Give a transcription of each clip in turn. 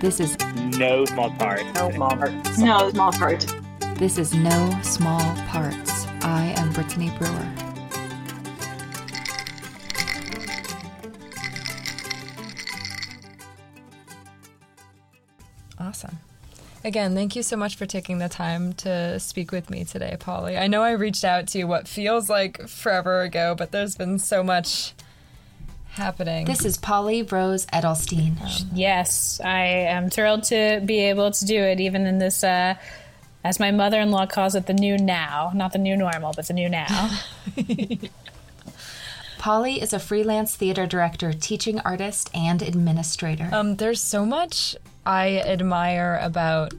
This is no small part. No small parts. No small part. This is No Small Parts. I am Brittany Brewer. Awesome. Again, thank you so much for taking the time to speak with me today, Polly. I know I reached out to you what feels like forever ago, but there's been so much happening. This is Polly Rose Edelstein. Yes, I am thrilled to be able to do it, even in this, uh, as my mother in law calls it, the new now. Not the new normal, but the new now. Polly is a freelance theater director, teaching artist, and administrator. Um, there's so much I admire about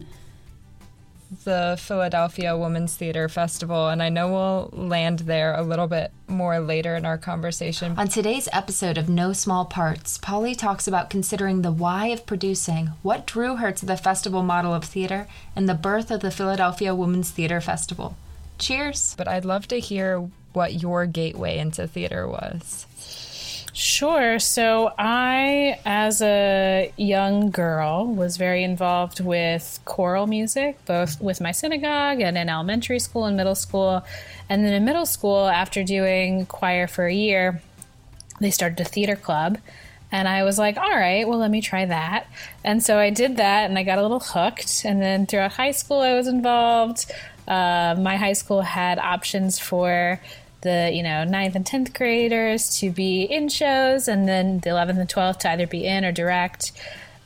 the Philadelphia Women's Theater Festival, and I know we'll land there a little bit more later in our conversation. On today's episode of No Small Parts, Polly talks about considering the why of producing, what drew her to the festival model of theater, and the birth of the Philadelphia Women's Theater Festival. Cheers! But I'd love to hear what your gateway into theater was. Sure. So I, as a young girl, was very involved with choral music, both with my synagogue and in elementary school and middle school. And then in middle school, after doing choir for a year, they started a theater club. And I was like, all right, well, let me try that. And so I did that and I got a little hooked. And then throughout high school, I was involved. Uh, my high school had options for the you know ninth and tenth graders to be in shows, and then the eleventh and twelfth to either be in or direct.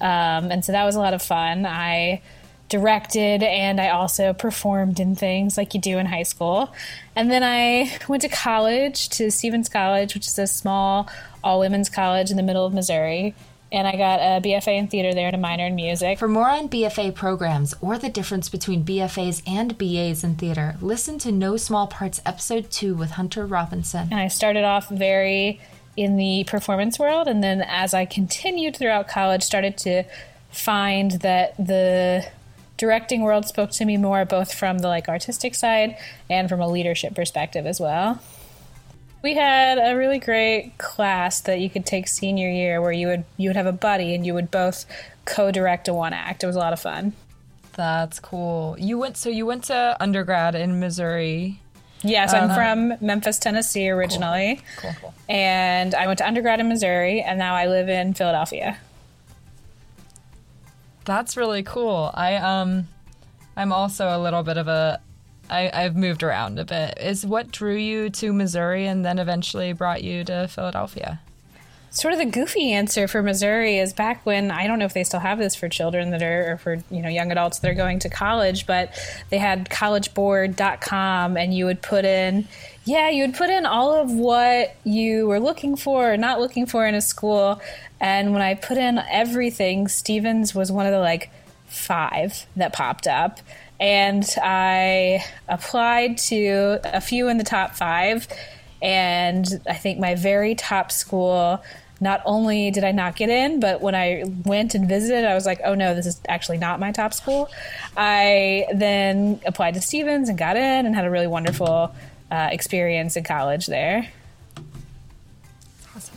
Um, and so that was a lot of fun. I directed and I also performed in things like you do in high school. And then I went to college to Stephens College, which is a small all women's college in the middle of Missouri and I got a BFA in theater there and a minor in music. For more on BFA programs or the difference between BFAs and BAs in theater, listen to No Small Parts Episode 2 with Hunter Robinson. And I started off very in the performance world, and then as I continued throughout college, started to find that the directing world spoke to me more both from the like artistic side and from a leadership perspective as well. We had a really great class that you could take senior year where you would you would have a buddy and you would both co-direct a one act. It was a lot of fun. That's cool. You went so you went to undergrad in Missouri. Yes, I'm from Memphis, Tennessee originally. Cool, cool. And I went to undergrad in Missouri and now I live in Philadelphia. That's really cool. I um I'm also a little bit of a I, I've moved around a bit. Is what drew you to Missouri and then eventually brought you to Philadelphia? Sort of the goofy answer for Missouri is back when I don't know if they still have this for children that are or for you know young adults that are going to college, but they had collegeboard.com and you would put in yeah, you would put in all of what you were looking for or not looking for in a school. And when I put in everything, Stephens was one of the like five that popped up and I applied to a few in the top five. And I think my very top school, not only did I not get in, but when I went and visited, I was like, oh no, this is actually not my top school. I then applied to Stephens and got in and had a really wonderful uh, experience in college there.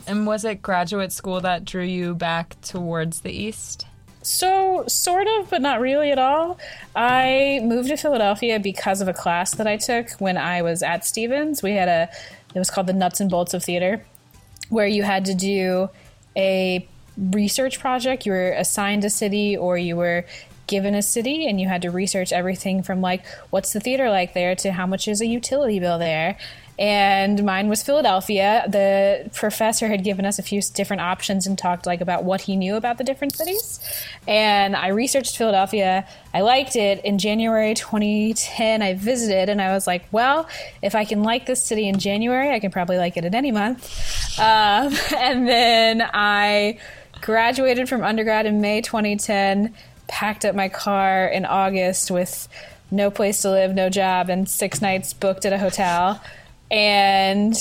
And was it graduate school that drew you back towards the east? So, sort of, but not really at all. I moved to Philadelphia because of a class that I took when I was at Stephens. We had a, it was called the Nuts and Bolts of Theater, where you had to do a research project. You were assigned a city or you were given a city and you had to research everything from like what's the theater like there to how much is a utility bill there and mine was Philadelphia. The professor had given us a few different options and talked like about what he knew about the different cities. And I researched Philadelphia. I liked it. In January 2010, I visited and I was like, well, if I can like this city in January, I can probably like it in any month. Um, and then I graduated from undergrad in May 2010, packed up my car in August with no place to live, no job, and six nights booked at a hotel and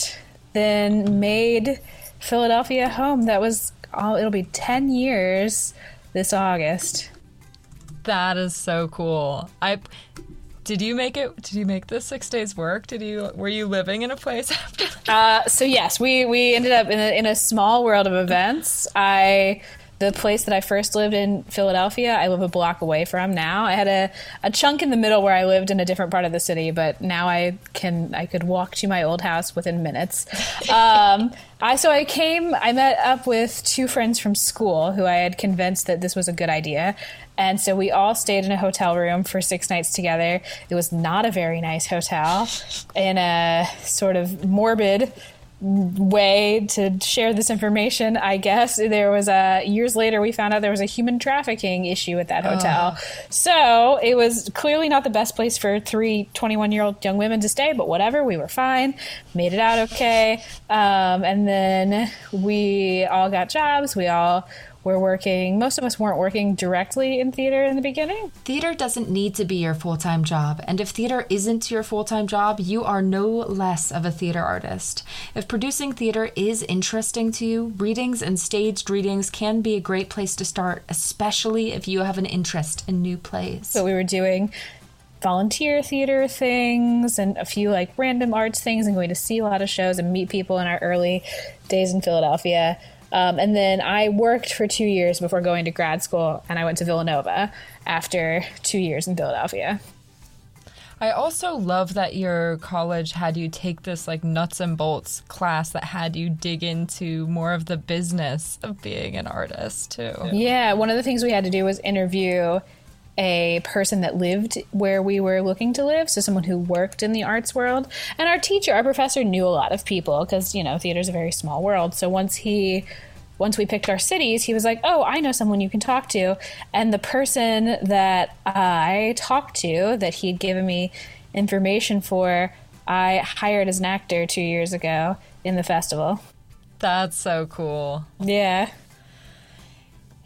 then made Philadelphia home. That was all, it'll be 10 years this August. That is so cool. I did you make it? Did you make the six days work? Did you were you living in a place after? Uh, so yes, we we ended up in a, in a small world of events. I the place that I first lived in Philadelphia, I live a block away from now. I had a, a chunk in the middle where I lived in a different part of the city, but now I can I could walk to my old house within minutes. Um, I so I came I met up with two friends from school who I had convinced that this was a good idea. And so we all stayed in a hotel room for six nights together. It was not a very nice hotel in a sort of morbid way to share this information i guess. There was a years later we found out there was a human trafficking issue at that hotel. So it was clearly not the best place for three 21 year old young women to stay but whatever we were fine. Made it out okay. Um, and then we all got jobs. We all were working most of us weren't working directly in theater in the beginning Theater doesn't need to be your full time job, and if theater isn't your full time job, you are no less of a theater artist. If producing theater is interesting to you, readings and staged readings can be a great place to start, especially if you have an interest in new plays. So we were doing volunteer theater things and a few like random arts things and going to see a lot of shows and meet people in our early days in Philadelphia. Um, and then I worked for two years before going to grad school, and I went to Villanova after two years in Philadelphia. I also love that your college had you take this like nuts and bolts class that had you dig into more of the business of being an artist too. Yeah, one of the things we had to do was interview a person that lived where we were looking to live, so someone who worked in the arts world. And our teacher, our professor, knew a lot of people because you know theater's a very small world. So once he once we picked our cities, he was like, "Oh, I know someone you can talk to." And the person that I talked to, that he had given me information for, I hired as an actor two years ago in the festival. That's so cool. Yeah.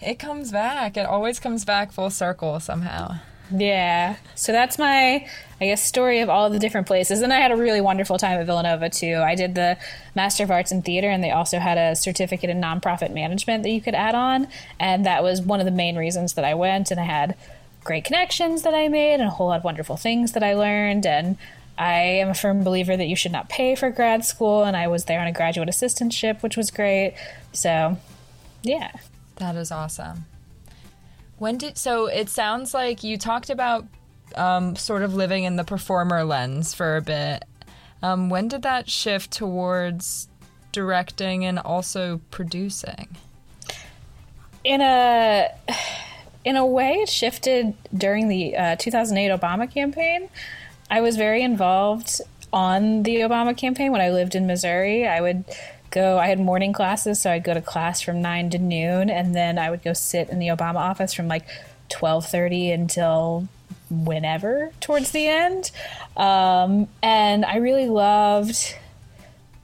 It comes back. It always comes back full circle somehow. Yeah. So that's my, I guess, story of all the different places. And I had a really wonderful time at Villanova too. I did the Master of Arts in Theater, and they also had a certificate in nonprofit management that you could add on. And that was one of the main reasons that I went. And I had great connections that I made and a whole lot of wonderful things that I learned. And I am a firm believer that you should not pay for grad school. And I was there on a graduate assistantship, which was great. So, yeah. That is awesome. When did so? It sounds like you talked about um, sort of living in the performer lens for a bit. Um, when did that shift towards directing and also producing? in a in a way it shifted during the uh, 2008 obama campaign i was very involved on the obama campaign when i lived in missouri i would go i had morning classes so i'd go to class from 9 to noon and then i would go sit in the obama office from like 12.30 until whenever towards the end um, and i really loved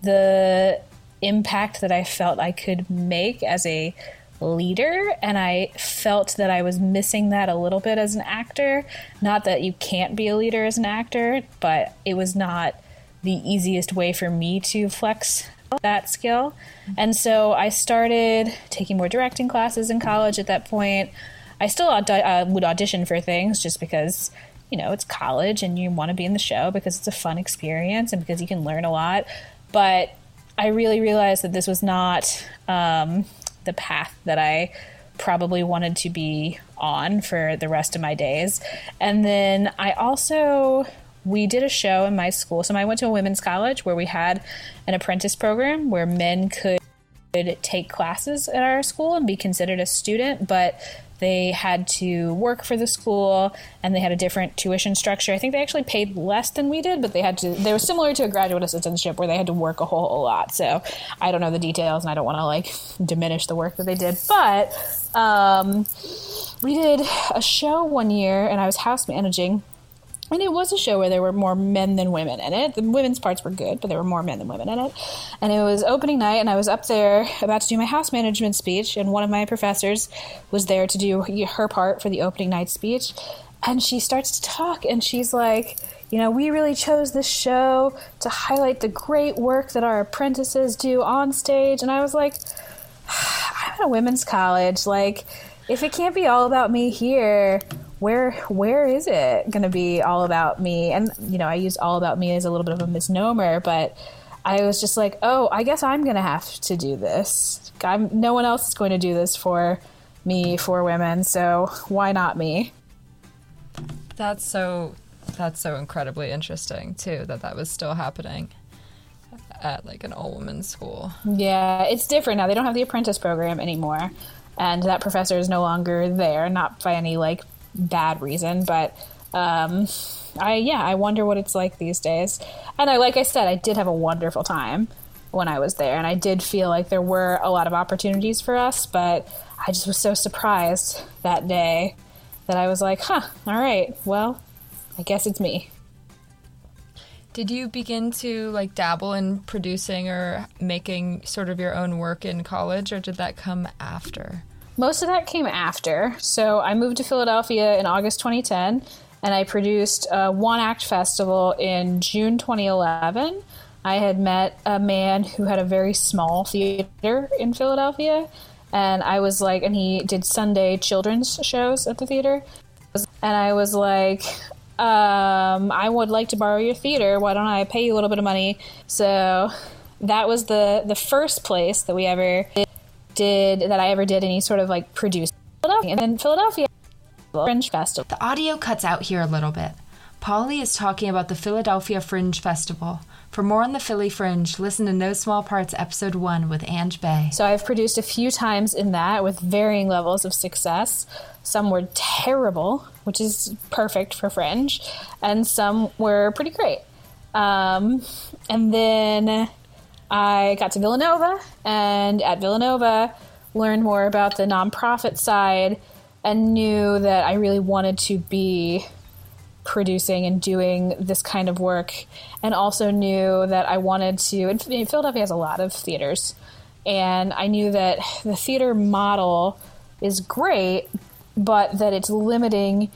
the impact that I felt I could make as a leader and I felt that I was missing that a little bit as an actor. Not that you can't be a leader as an actor, but it was not the easiest way for me to flex that skill. And so I started taking more directing classes in college at that point. I still audi- uh, would audition for things just because you know it's college and you want to be in the show because it's a fun experience and because you can learn a lot. But I really realized that this was not um, the path that I probably wanted to be on for the rest of my days. And then I also we did a show in my school. So I went to a women's college where we had an apprentice program where men could take classes at our school and be considered a student, but they had to work for the school and they had a different tuition structure. I think they actually paid less than we did, but they had to they were similar to a graduate assistantship where they had to work a whole, whole lot. So I don't know the details and I don't want to like diminish the work that they did. But um, we did a show one year and I was house managing and it was a show where there were more men than women in it. The women's parts were good, but there were more men than women in it. And it was opening night, and I was up there about to do my house management speech, and one of my professors was there to do her part for the opening night speech. And she starts to talk, and she's like, you know, we really chose this show to highlight the great work that our apprentices do on stage. And I was like, I'm at a women's college. Like, if it can't be all about me here, where where is it going to be all about me? And you know, I used all about me as a little bit of a misnomer, but I was just like, oh, I guess I'm going to have to do this. I'm, no one else is going to do this for me for women, so why not me? That's so that's so incredibly interesting too that that was still happening at like an all women's school. Yeah, it's different now. They don't have the apprentice program anymore, and that professor is no longer there. Not by any like bad reason, but um, I yeah, I wonder what it's like these days. And I like I said, I did have a wonderful time when I was there, and I did feel like there were a lot of opportunities for us, but I just was so surprised that day that I was like, huh, all right, well, I guess it's me. Did you begin to like dabble in producing or making sort of your own work in college, or did that come after? Most of that came after. So I moved to Philadelphia in August 2010, and I produced a one act festival in June 2011. I had met a man who had a very small theater in Philadelphia, and I was like, and he did Sunday children's shows at the theater. And I was like, um, I would like to borrow your theater. Why don't I pay you a little bit of money? So that was the the first place that we ever did that I ever did any sort of like produce. Philadelphia And then Philadelphia Fringe Festival. The audio cuts out here a little bit. Polly is talking about the Philadelphia Fringe Festival. For more on the Philly Fringe, listen to No Small Parts Episode 1 with Ange Bay. So I've produced a few times in that with varying levels of success. Some were terrible, which is perfect for Fringe, and some were pretty great. Um, and then I got to Villanova, and at Villanova, learned more about the nonprofit side and knew that I really wanted to be producing and doing this kind of work, and also knew that I wanted to. And Philadelphia has a lot of theaters, and I knew that the theater model is great, but that it's limiting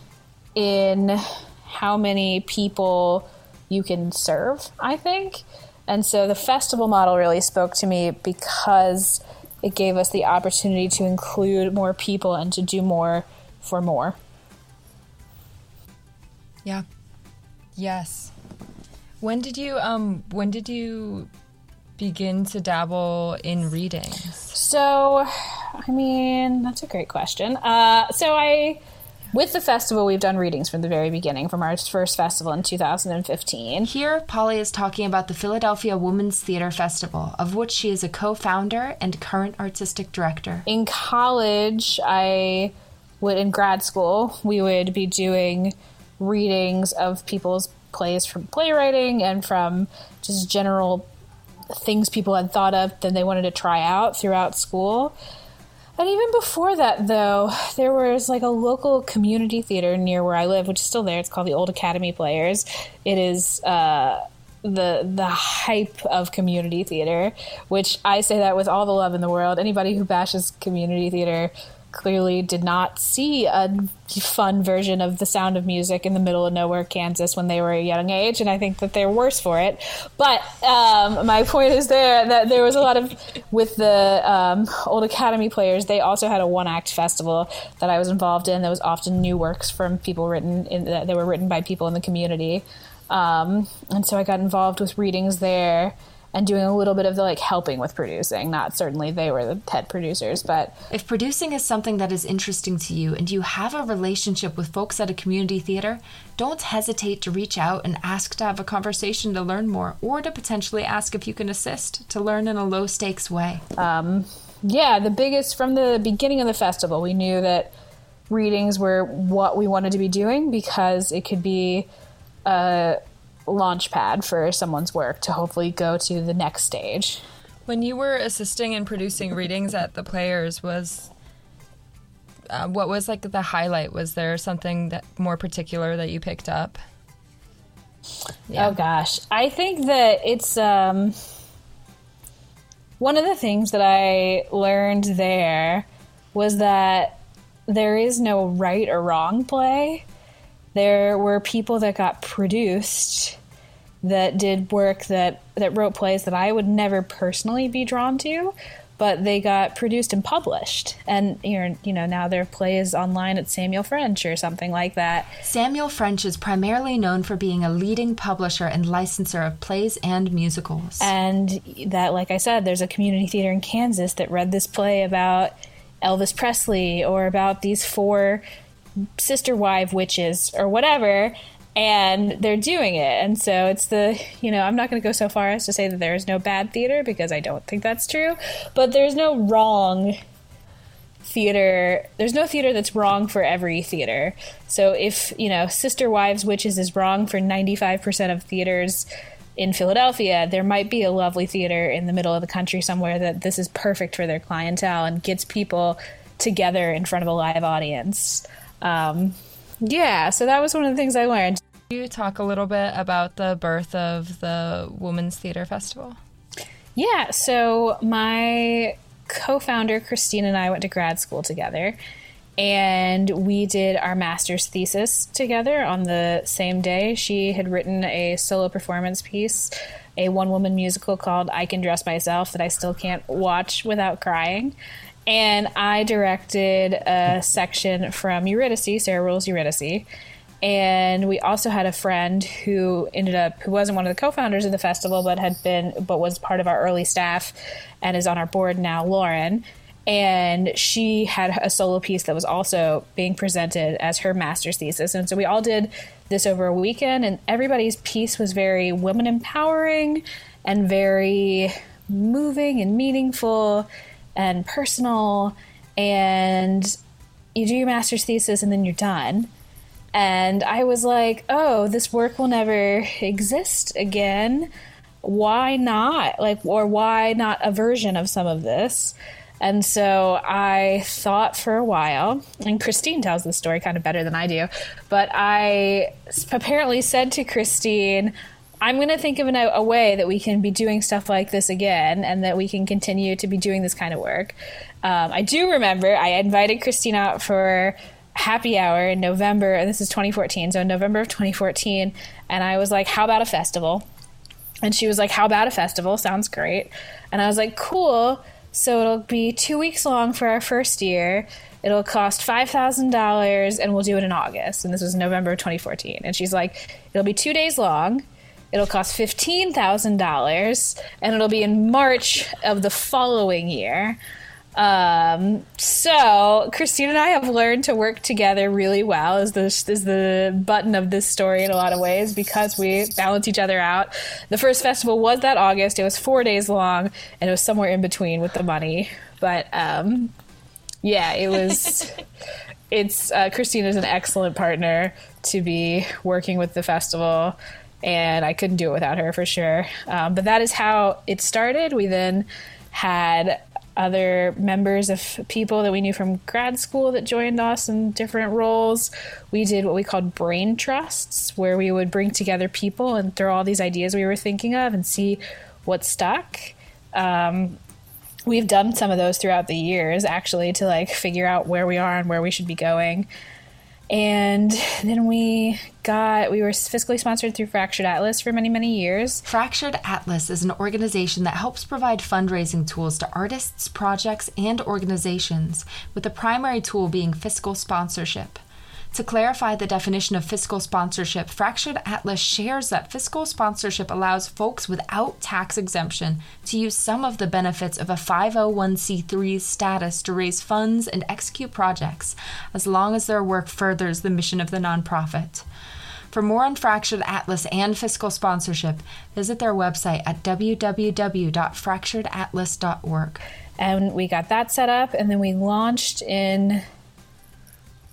in how many people you can serve, I think. And so the festival model really spoke to me because it gave us the opportunity to include more people and to do more for more. Yeah. Yes. When did you um when did you begin to dabble in reading? So, I mean, that's a great question. Uh, so I with the festival, we've done readings from the very beginning, from our first festival in 2015. Here, Polly is talking about the Philadelphia Women's Theater Festival, of which she is a co founder and current artistic director. In college, I would, in grad school, we would be doing readings of people's plays from playwriting and from just general things people had thought of that they wanted to try out throughout school. And even before that, though, there was like a local community theater near where I live, which is still there. It's called the Old Academy Players. It is uh, the the hype of community theater, which I say that with all the love in the world. Anybody who bashes community theater clearly did not see a fun version of the sound of music in the middle of nowhere kansas when they were a young age and i think that they're worse for it. But um, my point is there that there was a lot of with the um, old academy players they also had a one act festival that i was involved in that was often new works from people written in that they were written by people in the community. Um, and so i got involved with readings there and doing a little bit of the like helping with producing. Not certainly they were the head producers, but If producing is something that is interesting to you and you have a relationship with folks at a community theater, don't hesitate to reach out and ask to have a conversation to learn more or to potentially ask if you can assist to learn in a low stakes way. Um, yeah, the biggest from the beginning of the festival, we knew that readings were what we wanted to be doing because it could be a launch pad for someone's work to hopefully go to the next stage. When you were assisting and producing readings at the Players, was uh, what was like the highlight? Was there something that more particular that you picked up? Yeah. Oh gosh, I think that it's um, one of the things that I learned there was that there is no right or wrong play. There were people that got produced that did work that that wrote plays that I would never personally be drawn to, but they got produced and published. And you're, you know, now their play is online at Samuel French or something like that. Samuel French is primarily known for being a leading publisher and licensor of plays and musicals. And that, like I said, there's a community theater in Kansas that read this play about Elvis Presley or about these four sister wife witches or whatever and they're doing it. And so it's the you know i'm not going to go so far as to say that there is no bad theater because i don't think that's true but there's no wrong theater there's no theater that's wrong for every theater. So if you know sister wives witches is wrong for 95% of theaters in philadelphia there might be a lovely theater in the middle of the country somewhere that this is perfect for their clientele and gets people together in front of a live audience um, yeah, so that was one of the things I learned. you talk a little bit about the birth of the Women's Theater Festival? Yeah, so my co founder, Christine, and I went to grad school together. And we did our master's thesis together on the same day. She had written a solo performance piece, a one woman musical called I Can Dress Myself that I still can't watch without crying. And I directed a section from Eurydice, Sarah Ruhl's Eurydice. And we also had a friend who ended up who wasn't one of the co-founders of the festival, but had been but was part of our early staff and is on our board now, Lauren. And she had a solo piece that was also being presented as her master's thesis. And so we all did this over a weekend, and everybody's piece was very women empowering and very moving and meaningful and personal and you do your master's thesis and then you're done. And i was like oh this work will never exist again. Why not? Like or why not a version of some of this? And so I thought for a while, and Christine tells the story kind of better than I do, but I apparently said to Christine, I'm going to think of a, a, way that we can be doing stuff like this again and that we can continue to be doing this kind of work. Um, I do remember I invited Christine out for happy hour in November. And this is 2014, so in November of 2014. And I was like, How about a festival? And she was like, How about a festival? Sounds great. And I was like, Cool. So it'll be two weeks long for our first year. It'll cost $5,000 and we'll do it in August. And this was November of 2014. And she's like, It'll be two days long It'll cost $15,000 and it'll be in March of the following year. Um, so Christine and I have learned to work together really well is the, is the button of this story in a lot of ways because we balance each other out. The first festival was that August. It was four days long and it was somewhere in between with the money. But, um, yeah, it was, it's, uh, Christine is an excellent partner to be working with the festival and I couldn't do it without her for sure. Um, but that is how it started. We then had other members of people that we knew from grad school that joined us in different roles. We did what we called brain trusts, where we would bring together people and throw all these ideas we were thinking of and see what stuck. Um, we've done some of those throughout the years, actually, to like figure out where we are and where we should be going. And then we got, we were fiscally sponsored through Fractured Atlas for many, many years. Fractured Atlas is an organization that helps provide fundraising tools to artists, projects, and organizations, with the primary tool being fiscal sponsorship. To clarify the definition of fiscal sponsorship, Fractured Atlas shares that fiscal sponsorship allows folks without tax exemption to use some of the benefits of a 501c3 status to raise funds and execute projects, as long as their work furthers the mission of the nonprofit. For more on Fractured Atlas and fiscal sponsorship, visit their website at www.fracturedatlas.org. And we got that set up, and then we launched in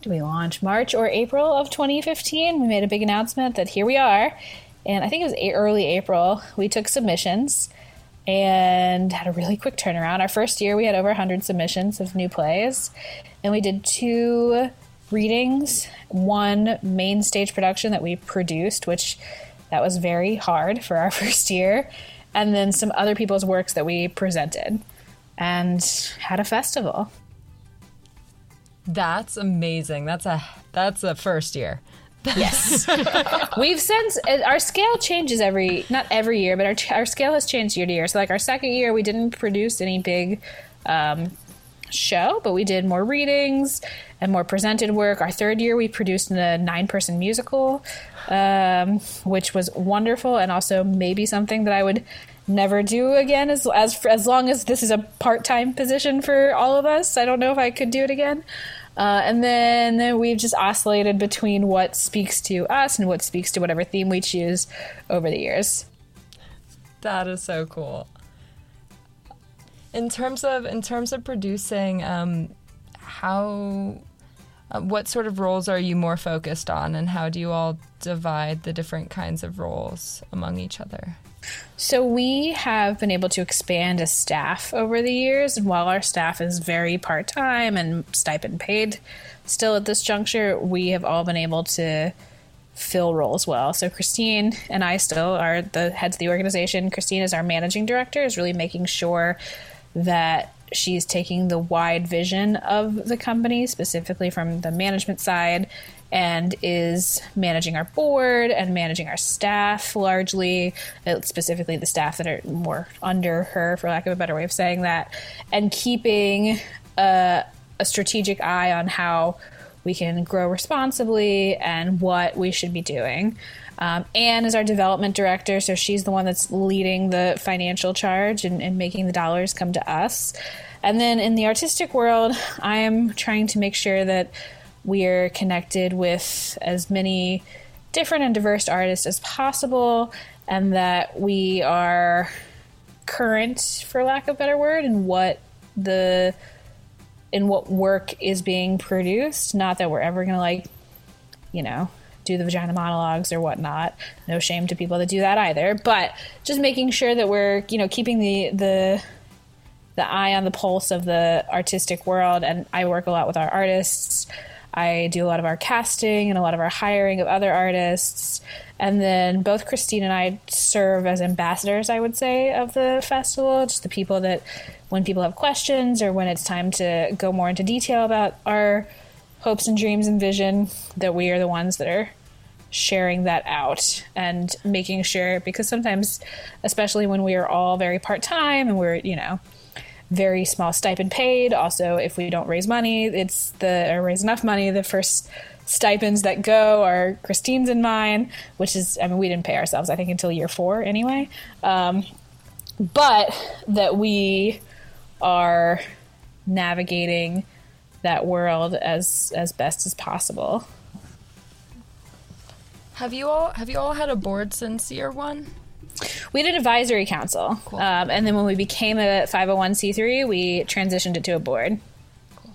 do we launch March or April of 2015? We made a big announcement that here we are. And I think it was early April. We took submissions and had a really quick turnaround. Our first year, we had over 100 submissions of new plays. And we did two readings, one main stage production that we produced, which that was very hard for our first year, and then some other people's works that we presented and had a festival. That's amazing. That's a that's a first year. Yes, we've since our scale changes every not every year, but our our scale has changed year to year. So like our second year, we didn't produce any big um, show, but we did more readings and more presented work. Our third year, we produced a nine person musical, um, which was wonderful and also maybe something that I would never do again as as as long as this is a part-time position for all of us. I don't know if I could do it again. Uh, and then, we've just oscillated between what speaks to us and what speaks to whatever theme we choose over the years. That is so cool. In terms of in terms of producing, um, how uh, what sort of roles are you more focused on, and how do you all divide the different kinds of roles among each other? So we have been able to expand a staff over the years, and while our staff is very part time and stipend paid, still at this juncture, we have all been able to fill roles well. So Christine and I still are the heads of the organization. Christine is our managing director, is really making sure that she's taking the wide vision of the company, specifically from the management side, and is managing our board and managing our staff largely, uh, specifically the staff that are more under her, for lack of a better way of saying that, and keeping a, a strategic eye on how we can grow responsibly and what we should be doing. Um, Anne is our development director, so she's the one that's leading the financial charge and, and making the dollars come to us. And then in the artistic world, I am trying to make sure that we're connected with as many different and diverse artists as possible, and that we are current, for lack of a better word, in what the in what work is being produced. Not that we're ever gonna like, you know, do the vagina monologues or whatnot. No shame to people that do that either. But just making sure that we're, you know, keeping the the the eye on the pulse of the artistic world. And I work a lot with our artists. I do a lot of our casting and a lot of our hiring of other artists. And then both Christine and I serve as ambassadors, I would say, of the festival. Just the people that, when people have questions or when it's time to go more into detail about our hopes and dreams and vision, that we are the ones that are sharing that out and making sure, because sometimes, especially when we are all very part time and we're, you know, very small stipend paid. Also, if we don't raise money, it's the or raise enough money, the first stipends that go are Christine's and mine, which is I mean we didn't pay ourselves I think until year four anyway, um, but that we are navigating that world as as best as possible. Have you all have you all had a board since year one? We had an advisory council, cool. um, and then when we became a 501c3, we transitioned it to a board. Cool.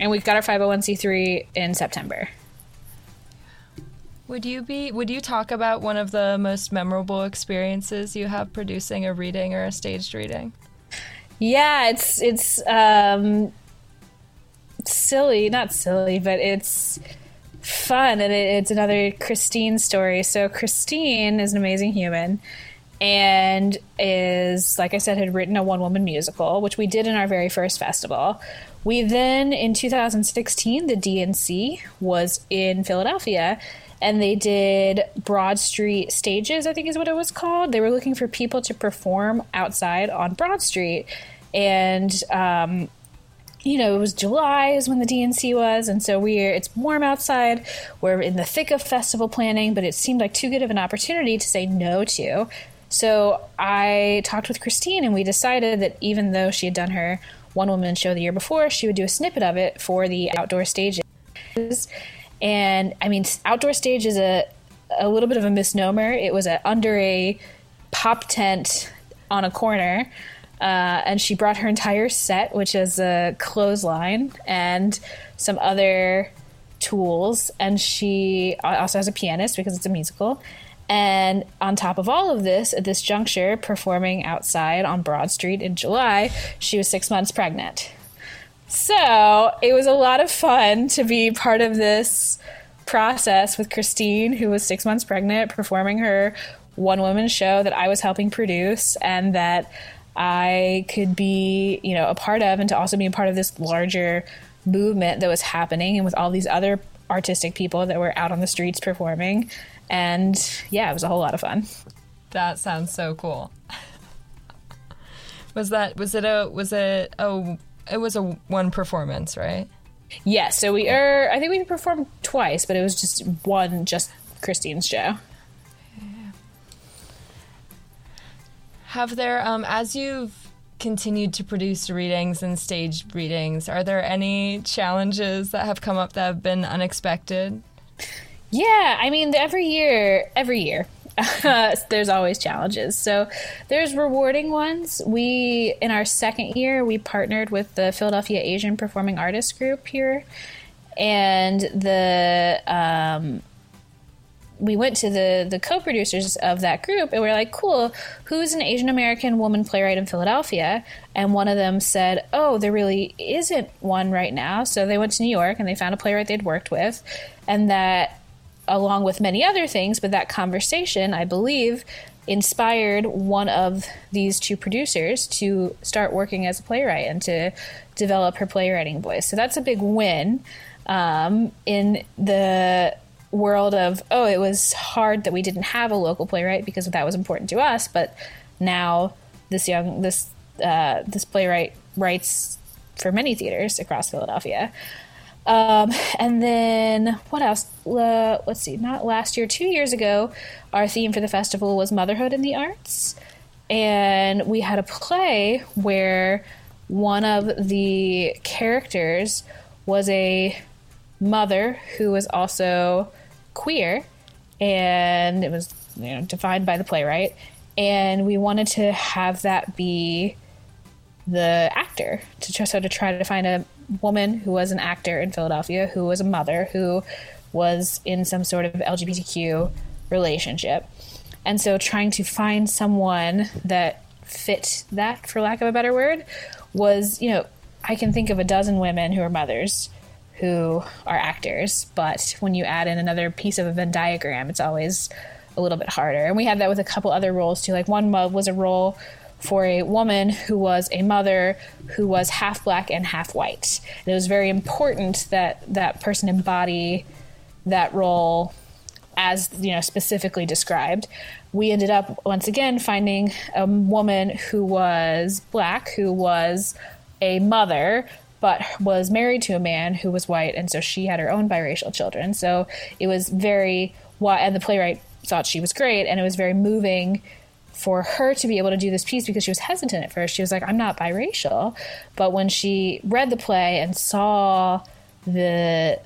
And we got our 501c3 in September. Would you be would you talk about one of the most memorable experiences you have producing a reading or a staged reading? Yeah, it's it's um silly, not silly, but it's fun and it, it's another Christine story. So Christine is an amazing human and is like I said had written a one woman musical, which we did in our very first festival. We then in 2016 the DNC was in Philadelphia and they did Broad Street stages, I think is what it was called. They were looking for people to perform outside on Broad Street and um, you know, it was July is when the DNC was, and so we're it's warm outside. We're in the thick of festival planning, but it seemed like too good of an opportunity to say no to. So I talked with Christine, and we decided that even though she had done her one woman show the year before, she would do a snippet of it for the outdoor stages. And I mean, outdoor stage is a a little bit of a misnomer. It was under a pop tent on a corner uh, and she brought her entire set, which is a clothesline and some other tools. And she also has a pianist because it's a musical. And on top of all of this, at this juncture, performing outside on Broad Street in July, she was six months pregnant. So it was a lot of fun to be part of this process with Christine, who was six months pregnant, performing her one woman show that I was helping produce, and that I could be, you know, a part of and to also be a part of this larger movement that was happening and with all these other artistic people that were out on the streets performing. And yeah, it was a whole lot of fun. That sounds so cool. was that was it a was it oh it was a one performance, right? Yes, yeah, so we are I think we performed twice, but it was just one just Christine's show. Have there, um, as you've continued to produce readings and stage readings, are there any challenges that have come up that have been unexpected? Yeah, I mean, every year, every year, there's always challenges. So there's rewarding ones. We, in our second year, we partnered with the Philadelphia Asian Performing Artists Group here. And the, um, we went to the the co-producers of that group and we are like cool who's an asian american woman playwright in philadelphia? And one of them said oh there really isn't one right now. So they went to new york and they found a playwright they'd worked with. And that along with many other things but that conversation i believe inspired one of these two producers to start working as a playwright and to develop her playwriting voice. So that's a big win um, in the world of oh it was hard that we didn't have a local playwright because that was important to us but now this young this uh, this playwright writes for many theaters across Philadelphia. Um, and then what else? Uh, let's see not last year two years ago our theme for the festival was motherhood in the arts. And we had a play where one of the characters was a mother who was also queer, and it was you know defined by the playwright. And we wanted to have that be the actor to try, so to try to find a woman who was an actor in Philadelphia who was a mother who was in some sort of LGBTQ relationship. And so trying to find someone that fit that for lack of a better word was, you know, I can think of a dozen women who are mothers who are actors, but when you add in another piece of a Venn diagram, it's always a little bit harder. And we had that with a couple other roles too. Like one was a role for a woman who was a mother who was half black and half white. And it was very important that that person embody that role as you know specifically described. We ended up once again finding a woman who was black, who was a mother but was married to a man who was white, and so she had her own biracial children. So it was very, and the playwright thought she was great, and it was very moving for her to be able to do this piece because she was hesitant at first. She was like, I'm not biracial. But when she read the play and saw the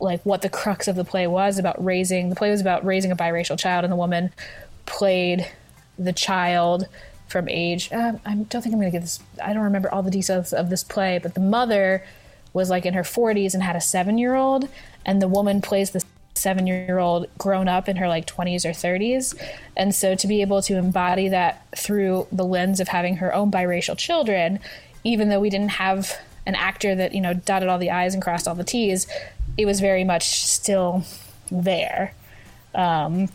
like what the crux of the play was about raising the play was about raising a biracial child and the woman played the child from age. Uh, I don't think I'm going to get this. I don't remember all the details of this play, but the mother was like in her 40s and had a seven year old, and the woman plays the seven year old grown up in her like 20s or 30s. And so to be able to embody that through the lens of having her own biracial children, even though we didn't have an actor that, you know, dotted all the I's and crossed all the T's, it was very much still there. Um,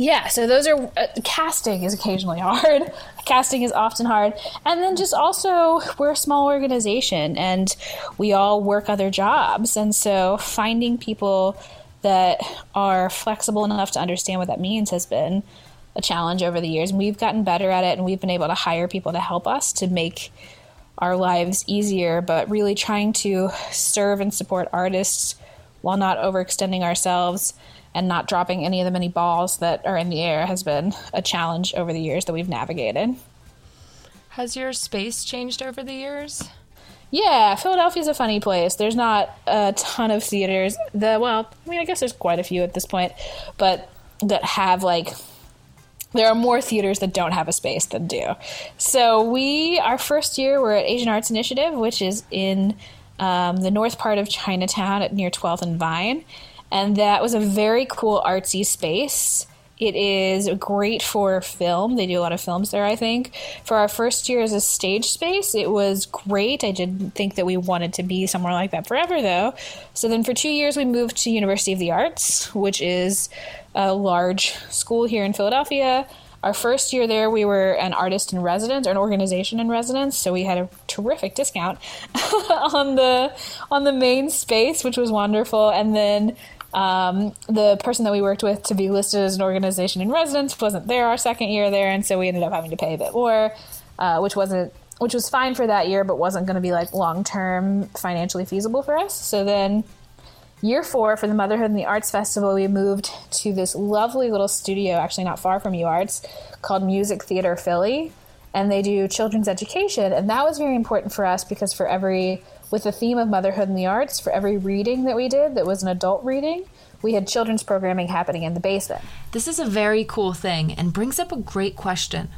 yeah, so those are uh, casting is occasionally hard. casting is often hard. And then just also we're a small organization and we all work other jobs and so finding people that are flexible enough to understand what that means has been a challenge over the years. And we've gotten better at it and we've been able to hire people to help us to make our lives easier, but really trying to serve and support artists while not overextending ourselves and not dropping any of the many balls that are in the air has been a challenge over the years that we've navigated. Has your space changed over the years? Yeah, Philadelphia's a funny place. There's not a ton of theaters. The well, I mean, I guess there's quite a few at this point, but that have like there are more theaters that don't have a space than do. So we, our first year, we're at Asian Arts Initiative, which is in um, the north part of Chinatown at near 12th and Vine and that was a very cool artsy space. It is great for film. They do a lot of films there, I think. For our first year as a stage space, it was great. I didn't think that we wanted to be somewhere like that forever, though. So then for two years, we moved to University of the Arts, which is a large school here in Philadelphia. Our first year there, we were an artist in residence or an organization in residence, so we had a terrific discount on the on the main space, which was wonderful. And then um, the person that we worked with to be listed as an organization in residence wasn't there our second year there, and so we ended up having to pay a bit more, uh, which wasn't which was fine for that year, but wasn't going to be like long term financially feasible for us. So then year four for the Motherhood and the Arts Festival, we moved to this lovely little studio, actually not far from UArts, called Music Theater Philly. And they do children's education. And that was very important for us because for every, with the theme of motherhood and the arts, for every reading that we did that was an adult reading, we had children's programming happening in the basement. This is a very cool thing and brings up a great question.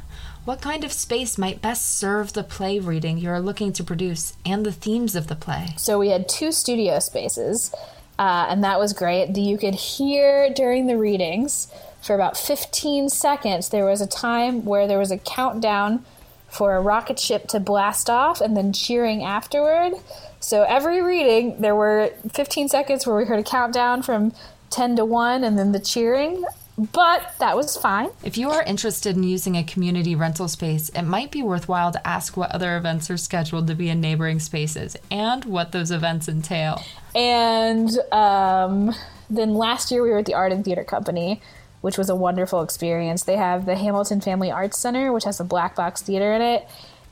What kind of space might best serve the play reading you're looking to produce and the themes of the play? So we had two studio spaces, uh, and that was great. You could hear during the readings for about 15 seconds, there was a time where there was a countdown for a rocket ship to blast off and then cheering afterward. So every reading, there were 15 seconds where we heard a countdown from 10 to 1 and then the cheering but that was fine. If you are interested in using a community rental space, it might be worthwhile to ask what other events are scheduled to be in neighboring spaces and what those events entail. And um, then last year we were at the Arden Theater Company, which was a wonderful experience. They have the Hamilton Family Arts Center, which has a black box theater in it.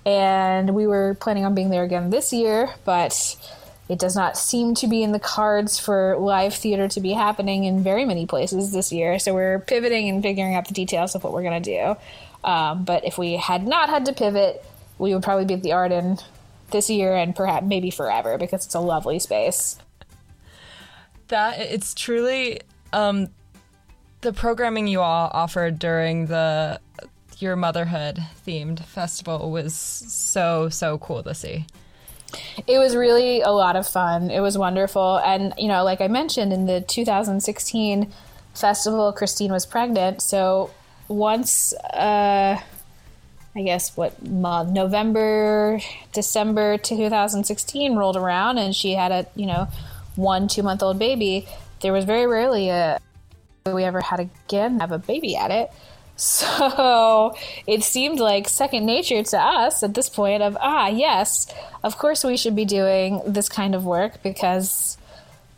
And we were planning on being there again this year, but it does not seem to be in the cards for live theater to be happening in very many places this year. So we're pivoting and figuring out the details of what we're going to do. Um, but if we had not had to pivot, we would probably be at the Arden this year and perhaps maybe forever because it's a lovely space. That it's truly um, the programming you all offered during the your motherhood themed festival was so so cool to see. It was really a lot of fun. It was wonderful. And, you know, like I mentioned in the 2016 festival, Christine was pregnant. So once, uh, I guess, what month? November, December 2016 rolled around and she had a, you know, one, two month old baby, there was very rarely a, we ever had again have a baby at it. So it seemed like second nature to us at this point of, ah, yes, of course we should be doing this kind of work because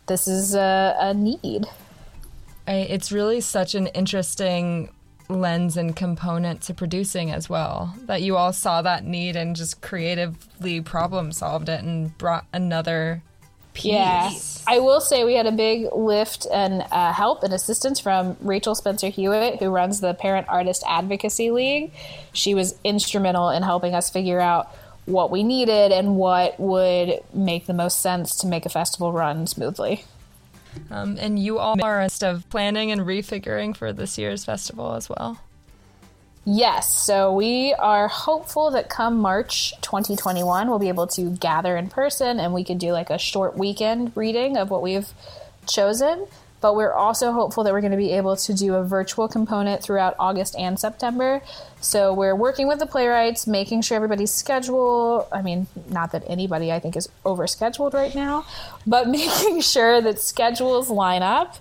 this is a, a need. It's really such an interesting lens and component to producing as well that you all saw that need and just creatively problem solved it and brought another piece. Yeah. I will say we had a big lift and uh, help and assistance from Rachel Spencer Hewitt, who runs the Parent Artist Advocacy League. She was instrumental in helping us figure out what we needed and what would make the most sense to make a festival run smoothly. Um, and you all are of planning and refiguring for this year's festival as well. Yes, so we are hopeful that come March 2021, we'll be able to gather in person and we could do like a short weekend reading of what we've chosen. But we're also hopeful that we're going to be able to do a virtual component throughout August and September. So we're working with the playwrights, making sure everybody's schedule. I mean, not that anybody I think is overscheduled right now, but making sure that schedules line up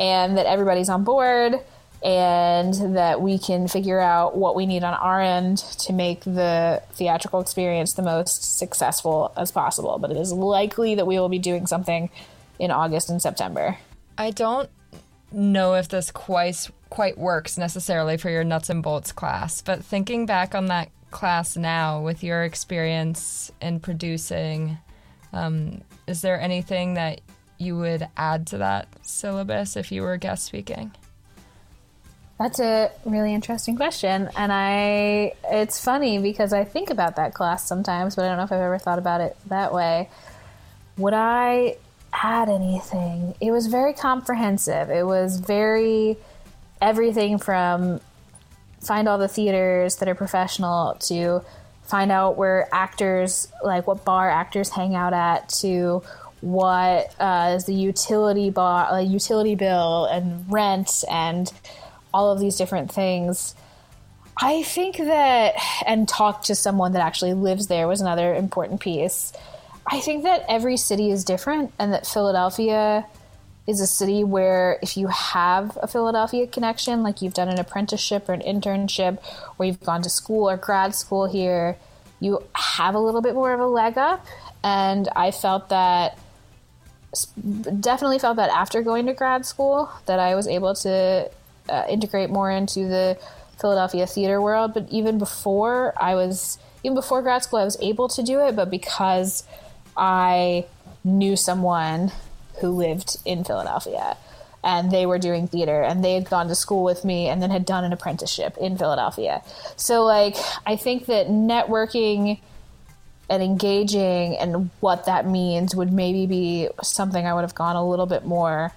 and that everybody's on board and that we can figure out what we need on our end to make the theatrical experience the most successful as possible. But it is likely that we will be doing something in August and September. I don't know if this quite quite works necessarily for your nuts and bolts class, but thinking back on that class now with your experience in producing, um, is there anything that you would add to that syllabus if you were guest speaking? That's a really interesting question. And I it's funny because I think about that class sometimes, but I don't know if I've ever thought about it that way. Would I add anything? It was very comprehensive. It was very everything from find all the theaters that are professional to find out where actors like what bar actors hang out at to what uh, is the utility bar, uh, utility bill and rent and all of these different things. I think that, and talk to someone that actually lives there was another important piece. I think that every city is different, and that Philadelphia is a city where if you have a Philadelphia connection, like you've done an apprenticeship or an internship, or you've gone to school or grad school here, you have a little bit more of a leg up. And I felt that, definitely felt that after going to grad school, that I was able to uh, integrate more into the Philadelphia theater world. But even before I was, even before grad school, I was able to do it. But because I knew someone who lived in Philadelphia and they were doing theater and they had gone to school with me and then had done an apprenticeship in Philadelphia. So like I think that networking and engaging and what that means would maybe be something I would have gone a little bit more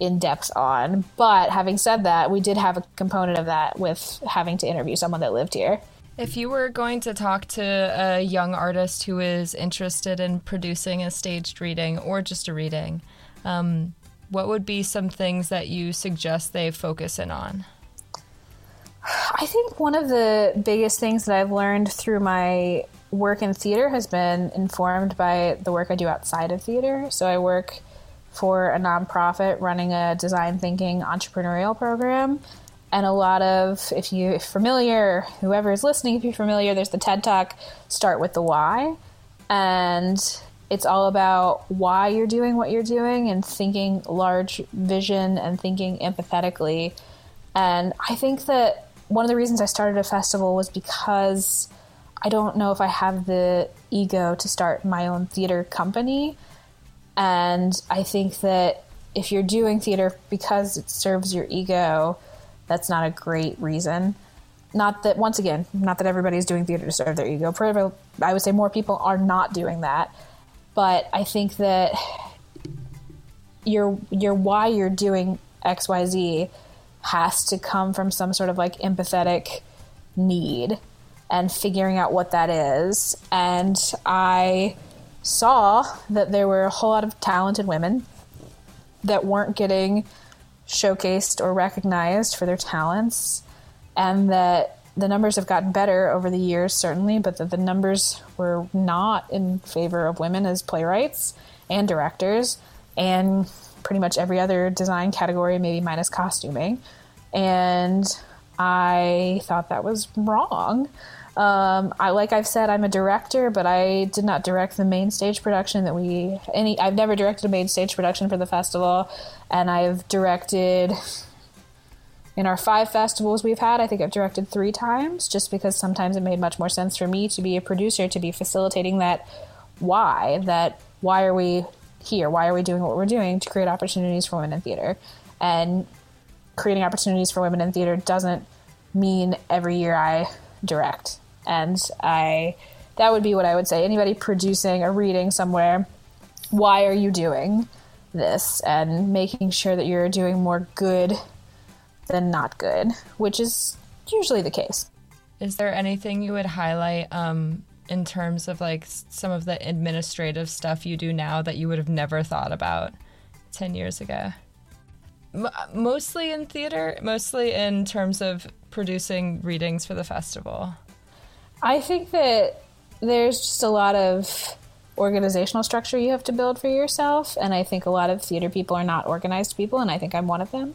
in depth on. But having said that, we did have a component of that with having to interview someone that lived here. If you were going to talk to a young artist who is interested in producing a staged reading or just a reading, um, what would be some things that you suggest they focus in on? I think one of the biggest things that I've learned through my work in theater has been informed by the work I do outside of theater. So I work for a nonprofit running a design thinking entrepreneurial program. And a lot of, if you're familiar, whoever is listening, if you're familiar, there's the TED Talk, Start with the Why. And it's all about why you're doing what you're doing and thinking large vision and thinking empathetically. And I think that one of the reasons I started a festival was because I don't know if I have the ego to start my own theater company. And I think that if you're doing theater because it serves your ego, that's not a great reason. Not that, once again, not that everybody's doing theater to serve their ego. I would say more people are not doing that but I think that your your why you're doing XYZ has to come from some sort of like empathetic need and figuring out what that is. And I saw that there were a whole lot of talented women that weren't getting showcased or recognized for their talents, and that the numbers have gotten better over the years, certainly, but that the numbers were not in favor of women as playwrights and directors, and pretty much every other design category, maybe minus costuming. And I thought that was wrong. Um, I like I've said, I'm a director, but I did not direct the main stage production that we any. I've never directed a main stage production for the festival, and I've directed in our five festivals we've had, I think I've directed three times just because sometimes it made much more sense for me to be a producer, to be facilitating that why, that why are we here? Why are we doing what we're doing to create opportunities for women in theater? And creating opportunities for women in theater doesn't mean every year I direct. And I, that would be what I would say. Anybody producing a reading somewhere, why are you doing this? And making sure that you're doing more good than not good, which is usually the case. Is there anything you would highlight um, in terms of like some of the administrative stuff you do now that you would have never thought about 10 years ago? M- mostly in theater, mostly in terms of producing readings for the festival. I think that there's just a lot of organizational structure you have to build for yourself. And I think a lot of theater people are not organized people, and I think I'm one of them.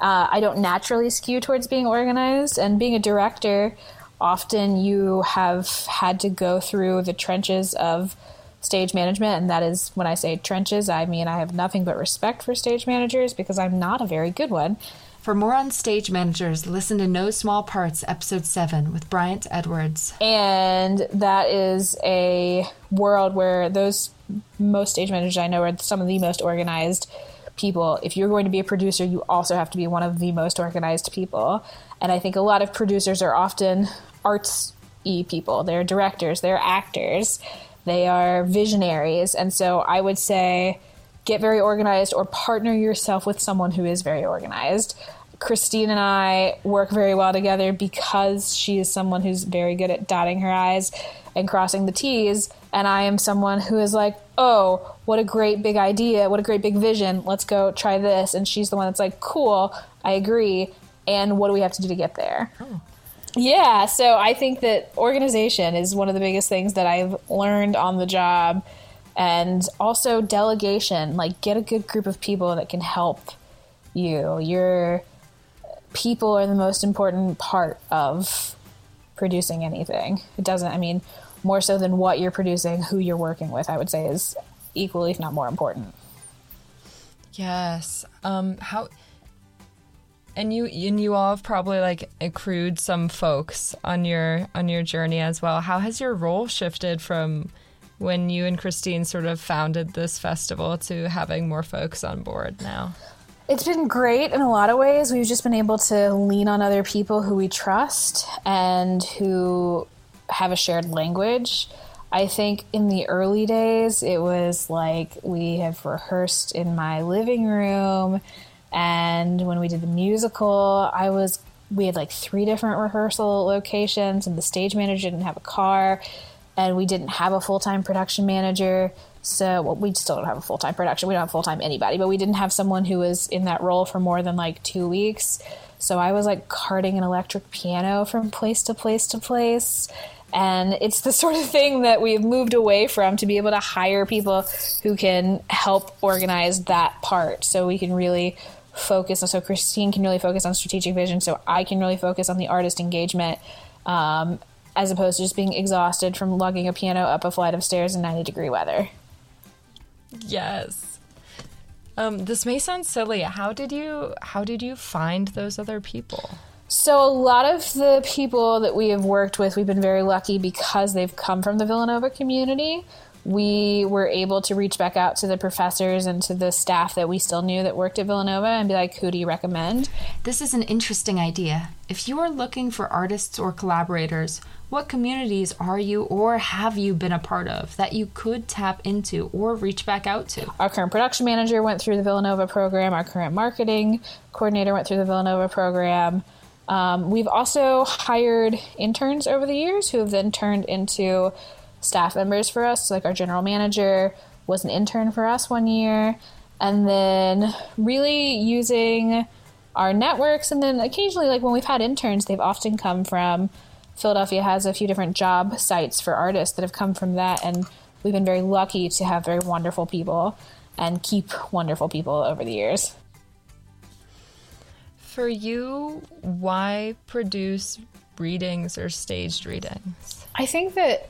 Uh, I don't naturally skew towards being organized, and being a director, often you have had to go through the trenches of stage management, and that is when I say trenches, I mean I have nothing but respect for stage managers because I'm not a very good one. For more on stage managers, listen to No Small Parts, episode 7 with Bryant Edwards. And that is a world where those most stage managers I know are some of the most organized people. If you're going to be a producer, you also have to be one of the most organized people. And I think a lot of producers are often arts y people. They're directors, they're actors, they are visionaries. And so I would say get very organized or partner yourself with someone who is very organized. Christine and I work very well together because she is someone who's very good at dotting her I's and crossing the T's. And I am someone who is like, oh, what a great big idea. What a great big vision. Let's go try this. And she's the one that's like, cool, I agree. And what do we have to do to get there? Oh. Yeah. So I think that organization is one of the biggest things that I've learned on the job and also delegation like get a good group of people that can help you. Your people are the most important part of producing anything. It doesn't i mean more so than what you're producing who you're working with i would say is equally if not more important. Yes. Um how and you and you all have probably like accrued some folks on your on your journey as well. How has your role shifted from when you and Christine sort of founded this festival to having more folks on board now? It's been great in a lot of ways. We've just been able to lean on other people who we trust and who have a shared language. I think in the early days, it was like we have rehearsed in my living room. And when we did the musical, I was, we had like three different rehearsal locations, and the stage manager didn't have a car and we didn't have a full time production manager. So well, we still don't have a full time production. We don't have full time anybody, but we didn't have someone who was in that role for more than like two weeks. So I was like carting an electric piano from place to place to place. And it's the sort of thing that we've moved away from to be able to hire people who can help organize that part so we can really focus. So Christine can really focus on strategic vision. So I can really focus on the artist engagement. Um, as opposed to just being exhausted from lugging a piano up a flight of stairs in 90 degree weather. Yes. Um, this may sound silly. How did you how did you find those other people? So a lot of the people that we have worked with, we've been very lucky because they've come from the Villanova community we were able to reach back out to the professors and to the staff that we still knew that worked at Villanova and be like, who do you recommend? This is an interesting idea. If you are looking for artists or collaborators, what communities are you or have you been a part of that you could tap into or reach back out to? Our current production manager went through the Villanova program, our current marketing coordinator went through the Villanova program. Um, we've also hired interns over the years who have then turned into staff members for us. So like our general manager was an intern for us one year. And then really using our networks. And then occasionally, like when we've had interns, they've often come from Philadelphia has a few different job sites for artists that have come from that. And we've been very lucky to have very wonderful people and keep wonderful people over the years. For you, why produce readings or staged readings? I think that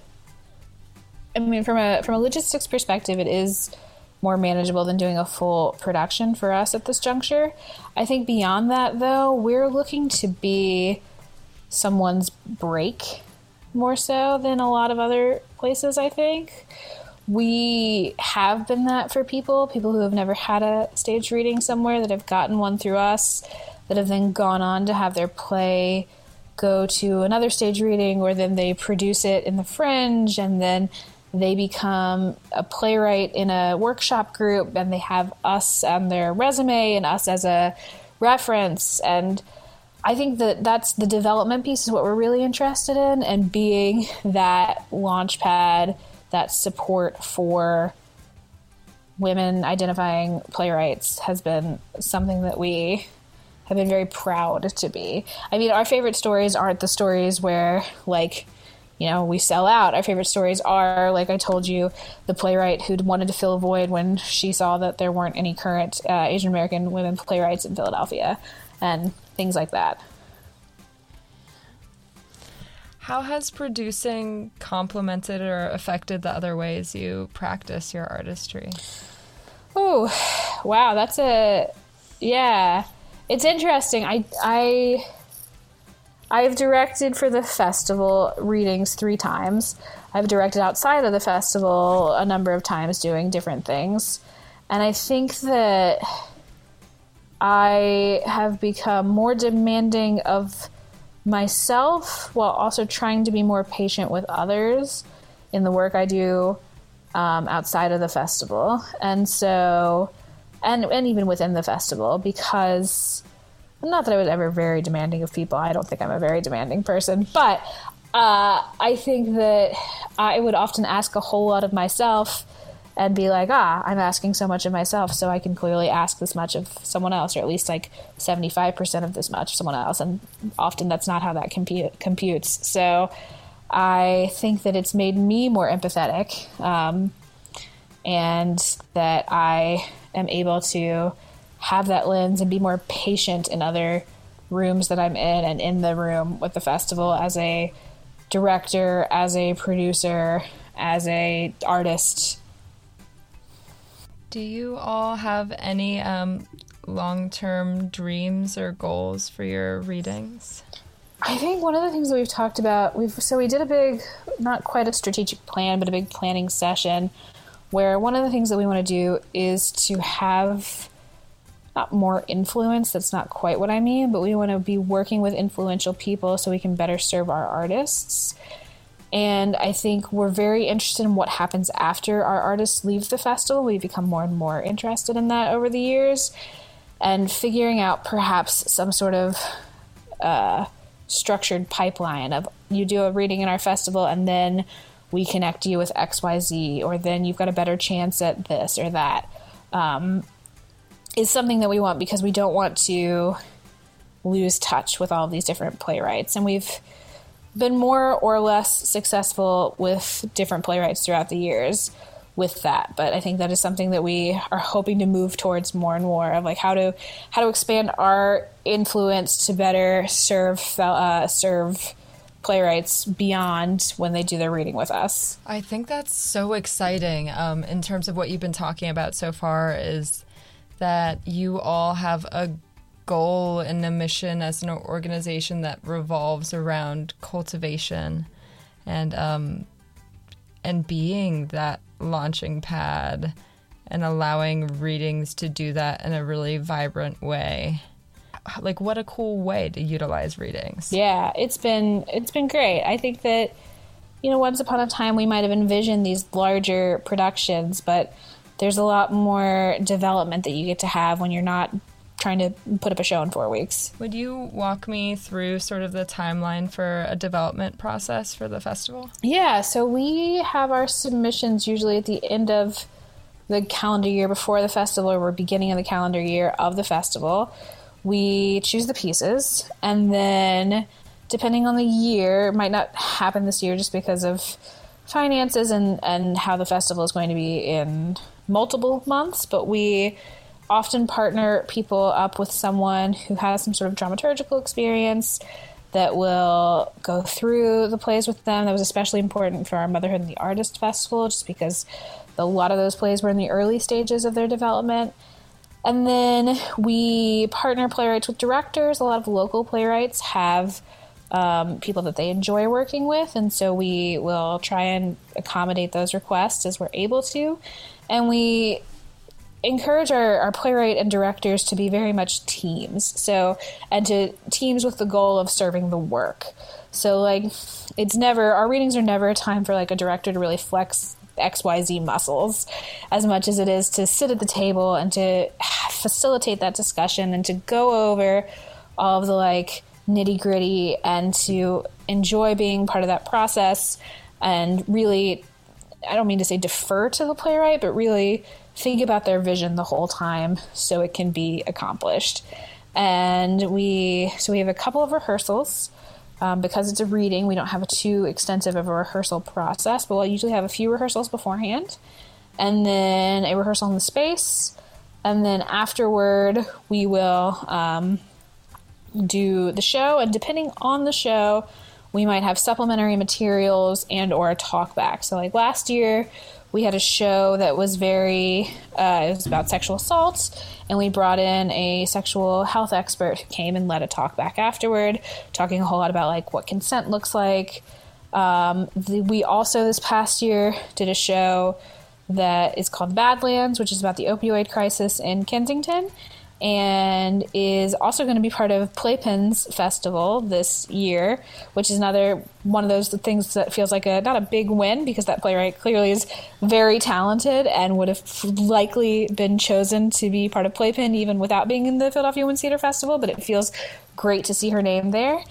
I mean, from a from a logistics perspective, it is more manageable than doing a full production for us at this juncture. I think beyond that, though, we're looking to be someone's break more so than a lot of other places. I think we have been that for people, people who have never had a stage reading somewhere that have gotten one through us, that have then gone on to have their play go to another stage reading, or then they produce it in the fringe, and then they become a playwright in a workshop group and they have us on their resume and us as a reference and I think that that's the development piece is what we're really interested in and being that launch pad, that support for women identifying playwrights has been something that we have been very proud to be. I mean, our favorite stories aren't the stories where like you know, we sell out. Our favorite stories are, like I told you, the playwright who wanted to fill a void when she saw that there weren't any current uh, Asian American women playwrights in Philadelphia, and things like that. How has producing complemented or affected the other ways you practice your artistry? Oh, wow, that's a yeah. It's interesting. I I I've directed for the festival readings three times. I've directed outside of the festival a number of times doing different things. And I think that I have become more demanding of myself while also trying to be more patient with others in the work I do um, outside of the festival. And so, and, and even within the festival, because not that I was ever very demanding of people. I don't think I'm a very demanding person, but uh, I think that I would often ask a whole lot of myself and be like, ah, I'm asking so much of myself, so I can clearly ask this much of someone else, or at least like 75% of this much of someone else. And often that's not how that compu- computes. So I think that it's made me more empathetic um, and that I am able to have that lens and be more patient in other rooms that I'm in and in the room with the festival as a director, as a producer, as a artist. Do you all have any um, long-term dreams or goals for your readings? I think one of the things that we've talked about, we've so we did a big, not quite a strategic plan, but a big planning session, where one of the things that we want to do is to have not more influence. That's not quite what I mean, but we want to be working with influential people so we can better serve our artists. And I think we're very interested in what happens after our artists leave the festival. We've become more and more interested in that over the years and figuring out perhaps some sort of uh, structured pipeline of you do a reading in our festival and then we connect you with XYZ, or then you've got a better chance at this or that. Um, is something that we want because we don't want to lose touch with all these different playwrights. And we've been more or less successful with different playwrights throughout the years with that. But i think that is something that we are hoping to move towards more and more of like how to how to expand our influence to better serve uh, serve playwrights beyond when they do their reading with us. I think that's so exciting um, in terms of what you've been talking about so far is that you all have a goal and a mission as an organization that revolves around cultivation and um, and being that launching pad and allowing readings to do that in a really vibrant way. Like what a cool way to utilize readings. Yeah it's been it's been great. I think that you know once upon a time we might have envisioned these larger productions but there's a lot more development that you get to have when you're not trying to put up a show in four weeks. Would you walk me through sort of the timeline for a development process for the festival? Yeah, so we have our submissions usually at the end of the calendar year before the festival or beginning of the calendar year of the festival. We choose the pieces and then depending on the year, it might not happen this year just because of finances and, and how the festival is going to be in multiple months, but we often partner people up with someone who has some sort of dramaturgical experience that will go through the plays with them. That was especially important for our Motherhood and the Artist Festival, just because a lot of those plays were in the early stages of their development. And then we partner playwrights with directors. A lot of local playwrights have um, people that they enjoy working with, and so we will try and accommodate those requests as we're able to. And we encourage our, our playwright and directors to be very much teams. So, and to teams with the goal of serving the work. So, like, it's never, our readings are never a time for like a director to really flex XYZ muscles as much as it is to sit at the table and to facilitate that discussion and to go over all of the like nitty gritty and to enjoy being part of that process and really, I don't mean to say defer to the playwright, but really think about their vision the whole time so it can be accomplished. And we so we have a couple of rehearsals. Um, because it's a reading, we don't have a too extensive of a rehearsal process, but we'll usually have a few rehearsals beforehand, and then a rehearsal in the space, and then afterward we will um, do the show. And depending on the show, we might have supplementary materials and or a talk back. So like last year, we had a show that was very uh, it was about sexual assault and we brought in a sexual health expert who came and led a talk back afterward talking a whole lot about like what consent looks like. Um, the, we also this past year did a show that is called badlands which is about the opioid crisis in kensington and is also going to be part of PlayPenn's Festival this year, which is another one of those things that feels like a not a big win because that playwright clearly is very talented and would have likely been chosen to be part of PlayPenn even without being in the Philadelphia Women's Theater Festival. But it feels great to see her name there.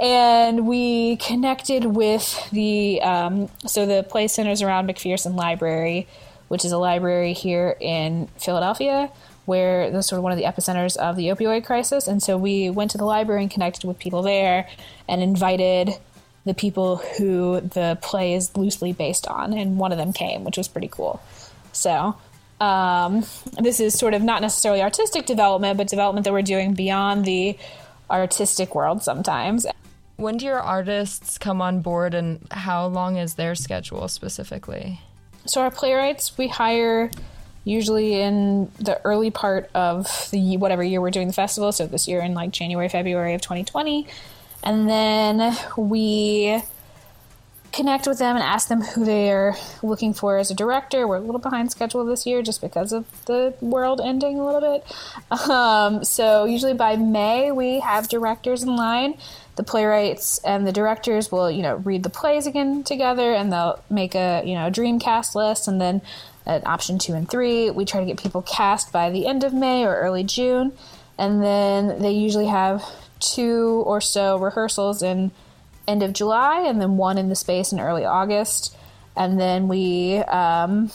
And we connected with the um, so the play centers around McPherson Library, which is a library here in Philadelphia where was sort of one of the epicenters of the opioid crisis. And so we went to the library and connected with people there and invited the people who the play is loosely based on. And one of them came, which was pretty cool. So um, this is sort of not necessarily artistic development, but development that we're doing beyond the artistic world sometimes. When do your artists come on board and how long is their schedule specifically? So, our playwrights, we hire usually in the early part of the whatever year we're doing the festival. So this year in like January, February of 2020. and then we connect with them and ask them who they're looking for as a director. We're a little behind schedule this year just because of the world ending a little bit. Um, so usually by May we have directors in line. The playwrights and the directors will, you know, read the plays again together, and they'll make a, you know, a dream cast list, and then at option two and three, we try to get people cast by the end of May or early June, and then they usually have two or so rehearsals in end of July, and then one in the space in early August, and then we um,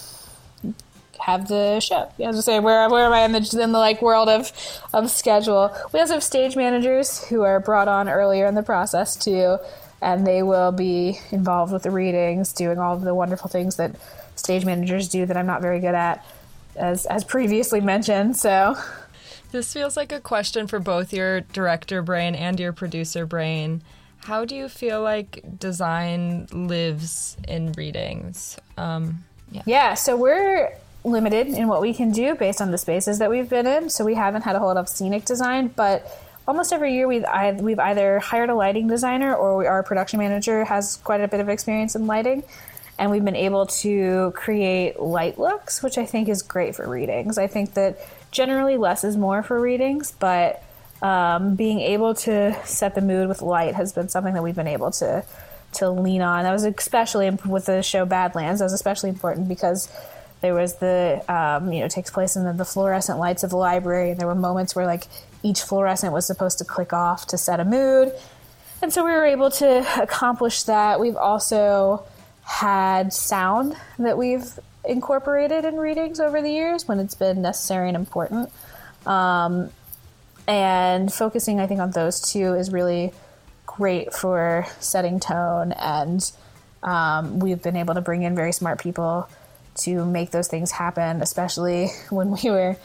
have the show. Yeah, I was say where where am I in the in the like world of of schedule? We also have stage managers who are brought on earlier in the process too, and they will be involved with the readings, doing all of the wonderful things that stage managers do that I'm not very good at, as as previously mentioned. So. This feels like a question for both your director brain and your producer brain. How do you feel like design lives in readings? Um, yeah. yeah, so we're limited in what we can do based on the spaces that we've been in. So we haven't had a whole lot of scenic design, but almost every year we've we've either hired a lighting designer or we, our production manager has quite a bit of experience in lighting, and we've been able to create light looks, which I think is great for readings. I think that generally less is more for readings, but um, being able to set the mood with light has been something that we've been able to to lean on. That was especially with the show Badlands. That was especially important because there was the um, you know takes place in the, the, fluorescent lights of the library, and there were moments where like each fluorescent was supposed to click off to set a mood, and so we were able to accomplish that. We've also had sound that we've incorporated in readings over the years when it's been necessary and important. Um, and focusing i think on those two is really great for setting tone and um, we've been able to bring in very smart people to make those things happen especially when we were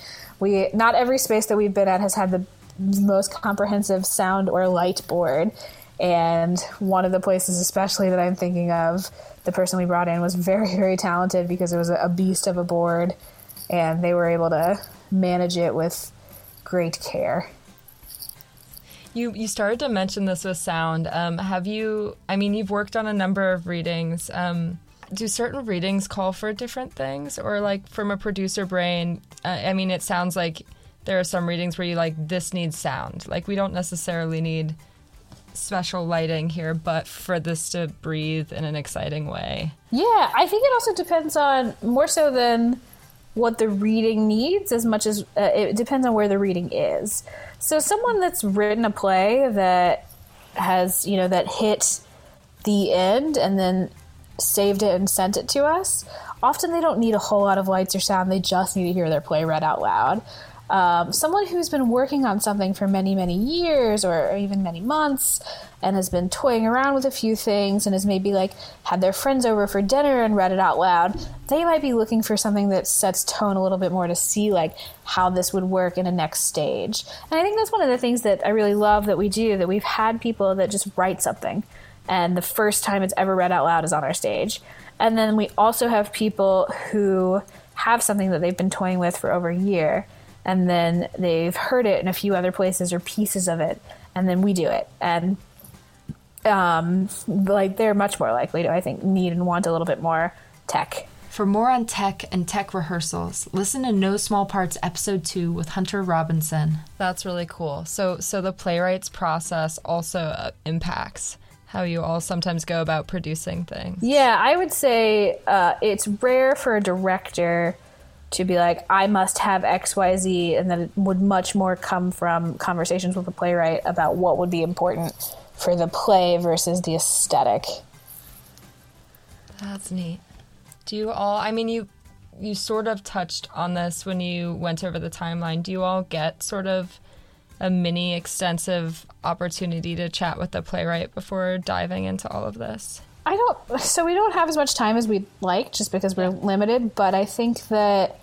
we not every space that we've been at has had the most comprehensive sound or light board and one of the places especially that i'm thinking of the person we brought in was very very talented because it was a beast of a board and they were able to manage it with great care. You you started to mention this with sound. Um, have you? I mean, you've worked on a number of readings. Um, do certain readings call for different things, or like from a producer brain? Uh, I mean, it sounds like there are some readings where you like this needs sound. Like we don't necessarily need special lighting here, but for this to breathe in an exciting way. Yeah, I think it also depends on more so than what the reading needs as much as uh, it depends on where the reading is. So someone that's written a play that has, you know, that hit the end and then saved it and sent it to us, often they don't need a whole lot of lights or sound. They just need to hear their play read out loud um, someone who's been working on something for many, many years or even many months and has been toying around with a few things and has maybe like had their friends over for dinner and read it out loud, they might be looking for something that sets tone a little bit more to see like how this would work in a next stage. And I think that's one of the things that I really love that we do that we've had people that just write something and the first time it's ever read out loud is on our stage. And then we also have people who have something that they've been toying with for over a year and then they've heard it in a few other places or pieces of it, and then we do it. And um, like they're much more likely to, I think, need and want a little bit more tech. For more on tech and tech rehearsals, listen to No Small Parts episode 2 with Hunter Robinson. That's really cool. So so the playwrights process also uh, impacts how you all sometimes go about producing things. Yeah, I would say uh, it's rare for a director to be like, I must have XYZ, and then it would much more come from conversations with the playwright about what would be important for the play versus the aesthetic. That's neat. Do you all, I mean, you you sort of touched on this when you went over the timeline. Do you all get sort of a mini extensive opportunity to chat with the playwright before diving into all of this? I don't. So we don't have as much time as we'd like, just because we're limited. But I think that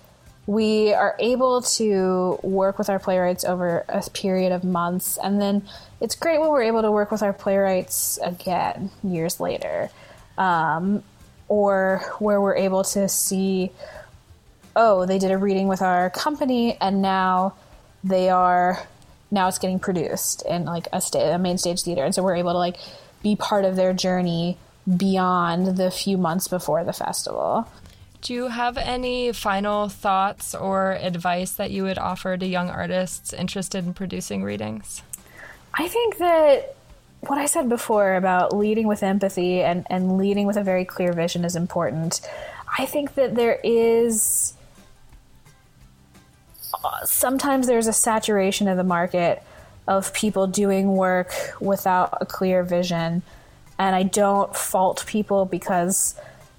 we are able to work with our playwrights over a period of months, and then it's great when we're able to work with our playwrights again years later, um, or where we're able to see, oh, they did a reading with our company, and now they are now it's getting produced in like a, sta- a main stage theater, and so we're able to like be part of their journey beyond the few months before the festival. Do you have any final thoughts or advice that you would offer to young artists interested in producing readings? I think that what I said before about leading with empathy and, and leading with a very clear vision is important. I think that there is sometimes there's a saturation of the market of people doing work without a clear vision. And I don't fault people because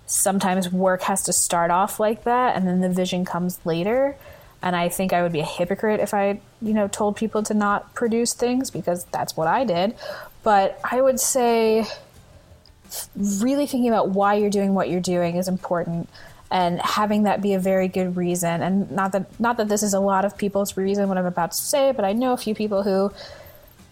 sometimes work has to start off like that and then the vision comes later. And I think I would be a hypocrite if I, you know, told people to not produce things because that's what I did. But I would say really thinking about why you're doing what you're doing is important and having that be a very good reason and not that not that this is a lot of people's reason what i'm about to say but i know a few people who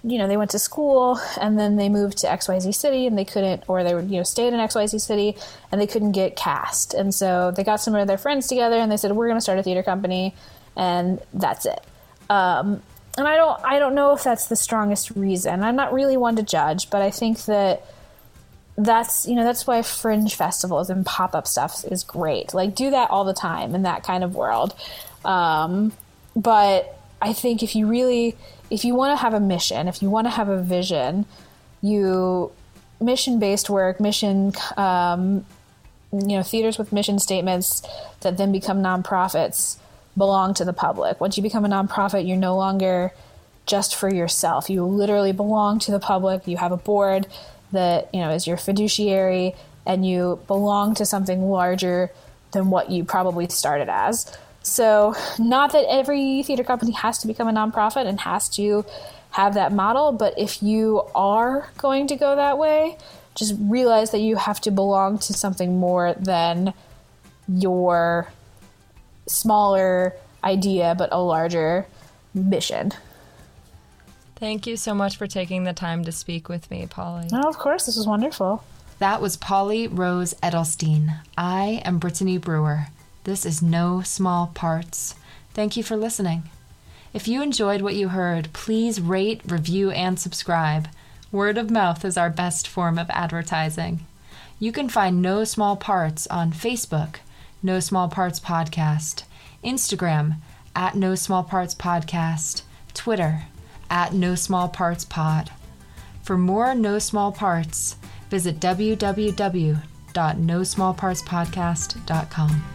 you know they went to school and then they moved to xyz city and they couldn't or they would you know stayed in xyz city and they couldn't get cast. And so they got some of their friends together and they said we're going to start a theater company and that's it. Um, and i don't i don't know if that's the strongest reason. I'm not really one to judge but i think that that's you know that's why fringe festivals and pop-up stuff is great. Like do that all the time in that kind of world. Um, but i think if you really if you want to have a mission if you want to have a vision you mission based work mission um, you know theaters with mission statements that then become nonprofits belong to the public. Once you become a nonprofit you're no longer just for yourself. You literally belong to the public. You have a board that you know is your fiduciary and you belong to something larger than what you probably started as. So, not that every theater company has to become a nonprofit and has to have that model, but if you are going to go that way, just realize that you have to belong to something more than your smaller idea, but a larger mission. Thank you so much for taking the time to speak with me, Polly. Oh, of course. This was wonderful. That was Polly Rose Edelstein. I am Brittany Brewer. This is No Small Parts. Thank you for listening. If you enjoyed what you heard, please rate, review, and subscribe. Word of mouth is our best form of advertising. You can find No Small Parts on Facebook, No Small Parts Podcast, Instagram, at No Small Parts Podcast, Twitter, at No Small Parts Pod. For more No Small Parts, visit www.nosmallpartspodcast.com.